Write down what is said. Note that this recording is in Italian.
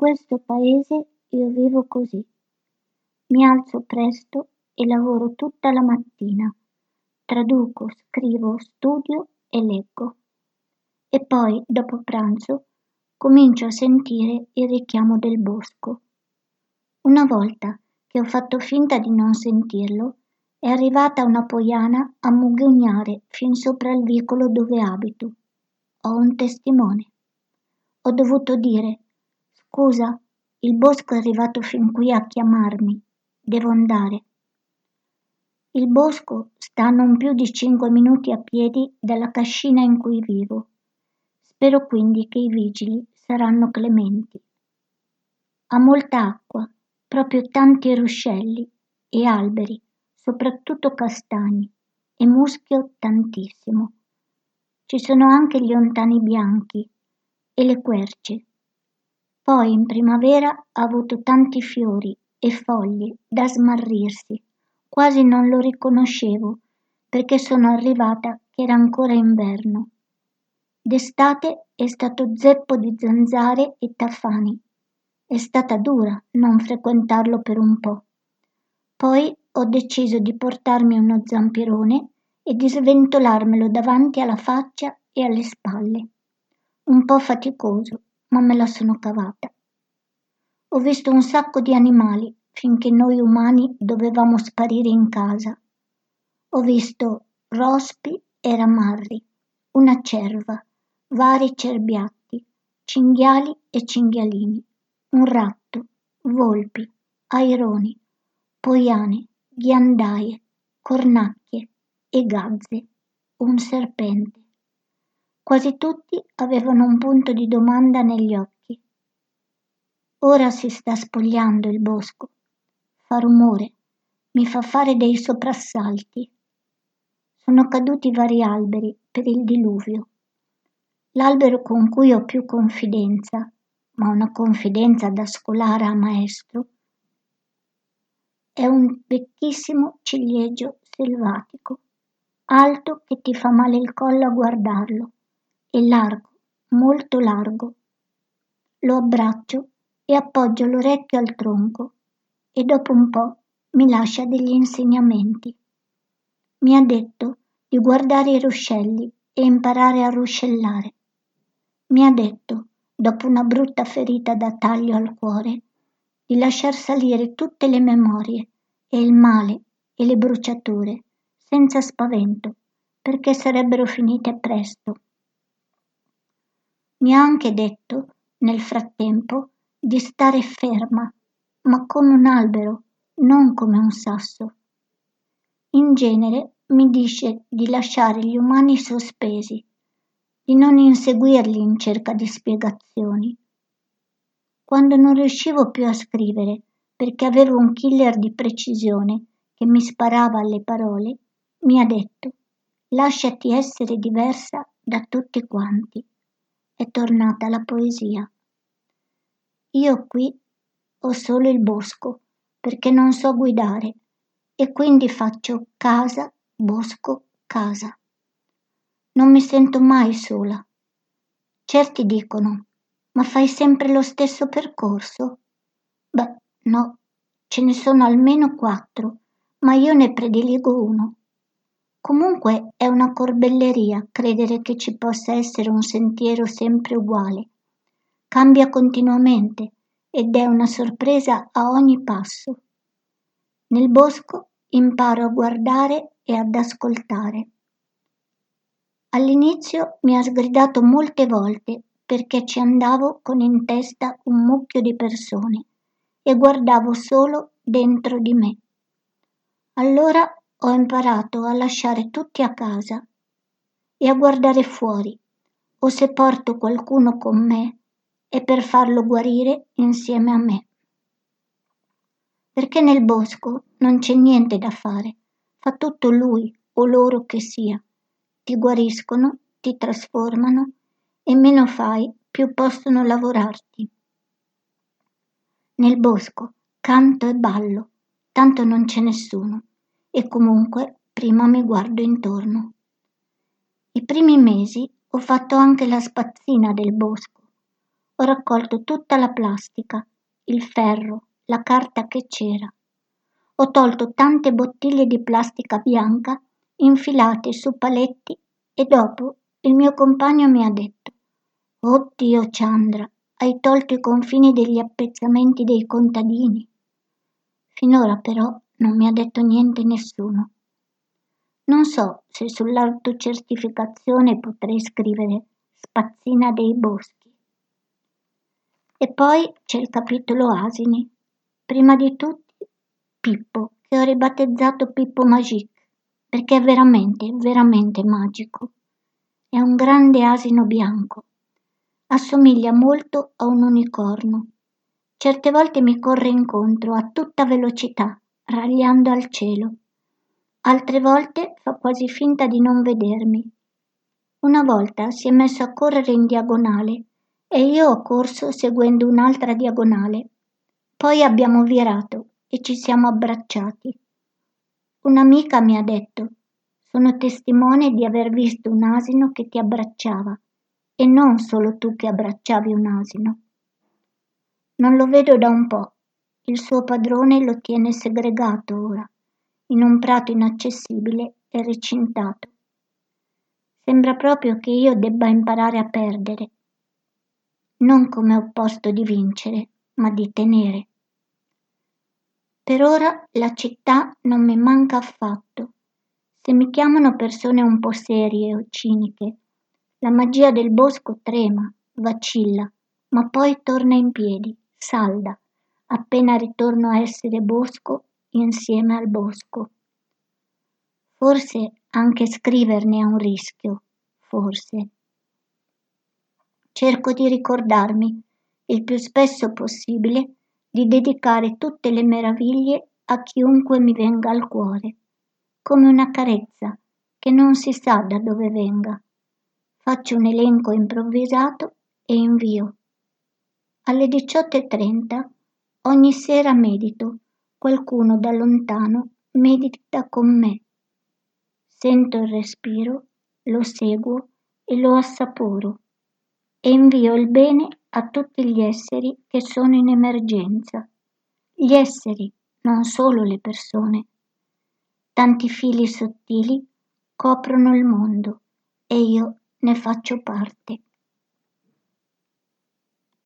questo paese io vivo così. Mi alzo presto e lavoro tutta la mattina. Traduco, scrivo, studio e leggo. E poi, dopo pranzo, comincio a sentire il richiamo del bosco. Una volta che ho fatto finta di non sentirlo, è arrivata una poiana a mugugnare fin sopra il vicolo dove abito. Ho un testimone. Ho dovuto dire Scusa, il bosco è arrivato fin qui a chiamarmi. Devo andare. Il bosco sta a non più di cinque minuti a piedi dalla cascina in cui vivo. Spero quindi che i vigili saranno clementi. Ha molta acqua, proprio tanti ruscelli e alberi, soprattutto castagni, e muschio tantissimo. Ci sono anche gli ontani bianchi e le querce. Poi in primavera ha avuto tanti fiori e foglie da smarrirsi quasi non lo riconoscevo perché sono arrivata che era ancora inverno. D'estate è stato zeppo di zanzare e tafani. È stata dura non frequentarlo per un po'. Poi ho deciso di portarmi uno zampirone e di sventolarmelo davanti alla faccia e alle spalle. Un po' faticoso, ma me la sono cavata. Ho visto un sacco di animali finché noi umani dovevamo sparire in casa. Ho visto rospi e ramarri, una cerva, vari cerbiatti, cinghiali e cinghialini, un ratto, volpi, aironi, poiane, ghiandaie, cornacchie e gazze, un serpente. Quasi tutti avevano un punto di domanda negli occhi. Ora si sta spogliando il bosco fa rumore, mi fa fare dei soprassalti. Sono caduti vari alberi per il diluvio. L'albero con cui ho più confidenza, ma una confidenza da scolare a maestro, è un vecchissimo ciliegio selvatico, alto che ti fa male il collo a guardarlo, e largo, molto largo. Lo abbraccio e appoggio l'orecchio al tronco e dopo un po' mi lascia degli insegnamenti. Mi ha detto di guardare i ruscelli e imparare a ruscellare. Mi ha detto, dopo una brutta ferita da taglio al cuore, di lasciar salire tutte le memorie e il male e le bruciature, senza spavento, perché sarebbero finite presto. Mi ha anche detto, nel frattempo, di stare ferma ma come un albero, non come un sasso. In genere mi dice di lasciare gli umani sospesi, di non inseguirli in cerca di spiegazioni. Quando non riuscivo più a scrivere perché avevo un killer di precisione che mi sparava alle parole, mi ha detto lasciati essere diversa da tutti quanti. È tornata la poesia. Io qui ho solo il bosco, perché non so guidare, e quindi faccio casa, bosco, casa. Non mi sento mai sola. Certi dicono, ma fai sempre lo stesso percorso? Beh, no, ce ne sono almeno quattro, ma io ne prediligo uno. Comunque è una corbelleria credere che ci possa essere un sentiero sempre uguale. Cambia continuamente ed è una sorpresa a ogni passo. Nel bosco imparo a guardare e ad ascoltare. All'inizio mi ha sgridato molte volte perché ci andavo con in testa un mucchio di persone e guardavo solo dentro di me. Allora ho imparato a lasciare tutti a casa e a guardare fuori, o se porto qualcuno con me e per farlo guarire insieme a me. Perché nel bosco non c'è niente da fare, fa tutto lui o loro che sia. Ti guariscono, ti trasformano e meno fai, più possono lavorarti. Nel bosco canto e ballo, tanto non c'è nessuno e comunque prima mi guardo intorno. I primi mesi ho fatto anche la spazzina del bosco ho raccolto tutta la plastica, il ferro, la carta che c'era. Ho tolto tante bottiglie di plastica bianca infilate su paletti e dopo il mio compagno mi ha detto Oddio Chandra, hai tolto i confini degli appezzamenti dei contadini. Finora però non mi ha detto niente nessuno. Non so se sull'autocertificazione potrei scrivere spazzina dei boschi. E poi c'è il capitolo asini. Prima di tutti Pippo, che ho ribattezzato Pippo Magic, perché è veramente, veramente magico. È un grande asino bianco. Assomiglia molto a un unicorno. Certe volte mi corre incontro a tutta velocità, ragliando al cielo. Altre volte fa quasi finta di non vedermi. Una volta si è messo a correre in diagonale e io ho corso seguendo un'altra diagonale. Poi abbiamo virato e ci siamo abbracciati. Un'amica mi ha detto sono testimone di aver visto un asino che ti abbracciava e non solo tu che abbracciavi un asino. Non lo vedo da un po'. Il suo padrone lo tiene segregato ora, in un prato inaccessibile e recintato. Sembra proprio che io debba imparare a perdere, non come opposto di vincere, ma di tenere. Per ora la città non mi manca affatto. Se mi chiamano persone un po' serie o ciniche, la magia del bosco trema, vacilla, ma poi torna in piedi, salda, appena ritorno a essere bosco insieme al bosco. Forse anche scriverne è un rischio, forse. Cerco di ricordarmi, il più spesso possibile, di dedicare tutte le meraviglie a chiunque mi venga al cuore, come una carezza che non si sa da dove venga. Faccio un elenco improvvisato e invio. Alle 18.30 ogni sera medito, qualcuno da lontano medita con me. Sento il respiro, lo seguo e lo assaporo e invio il bene a tutti gli esseri che sono in emergenza. Gli esseri, non solo le persone. Tanti fili sottili coprono il mondo e io ne faccio parte.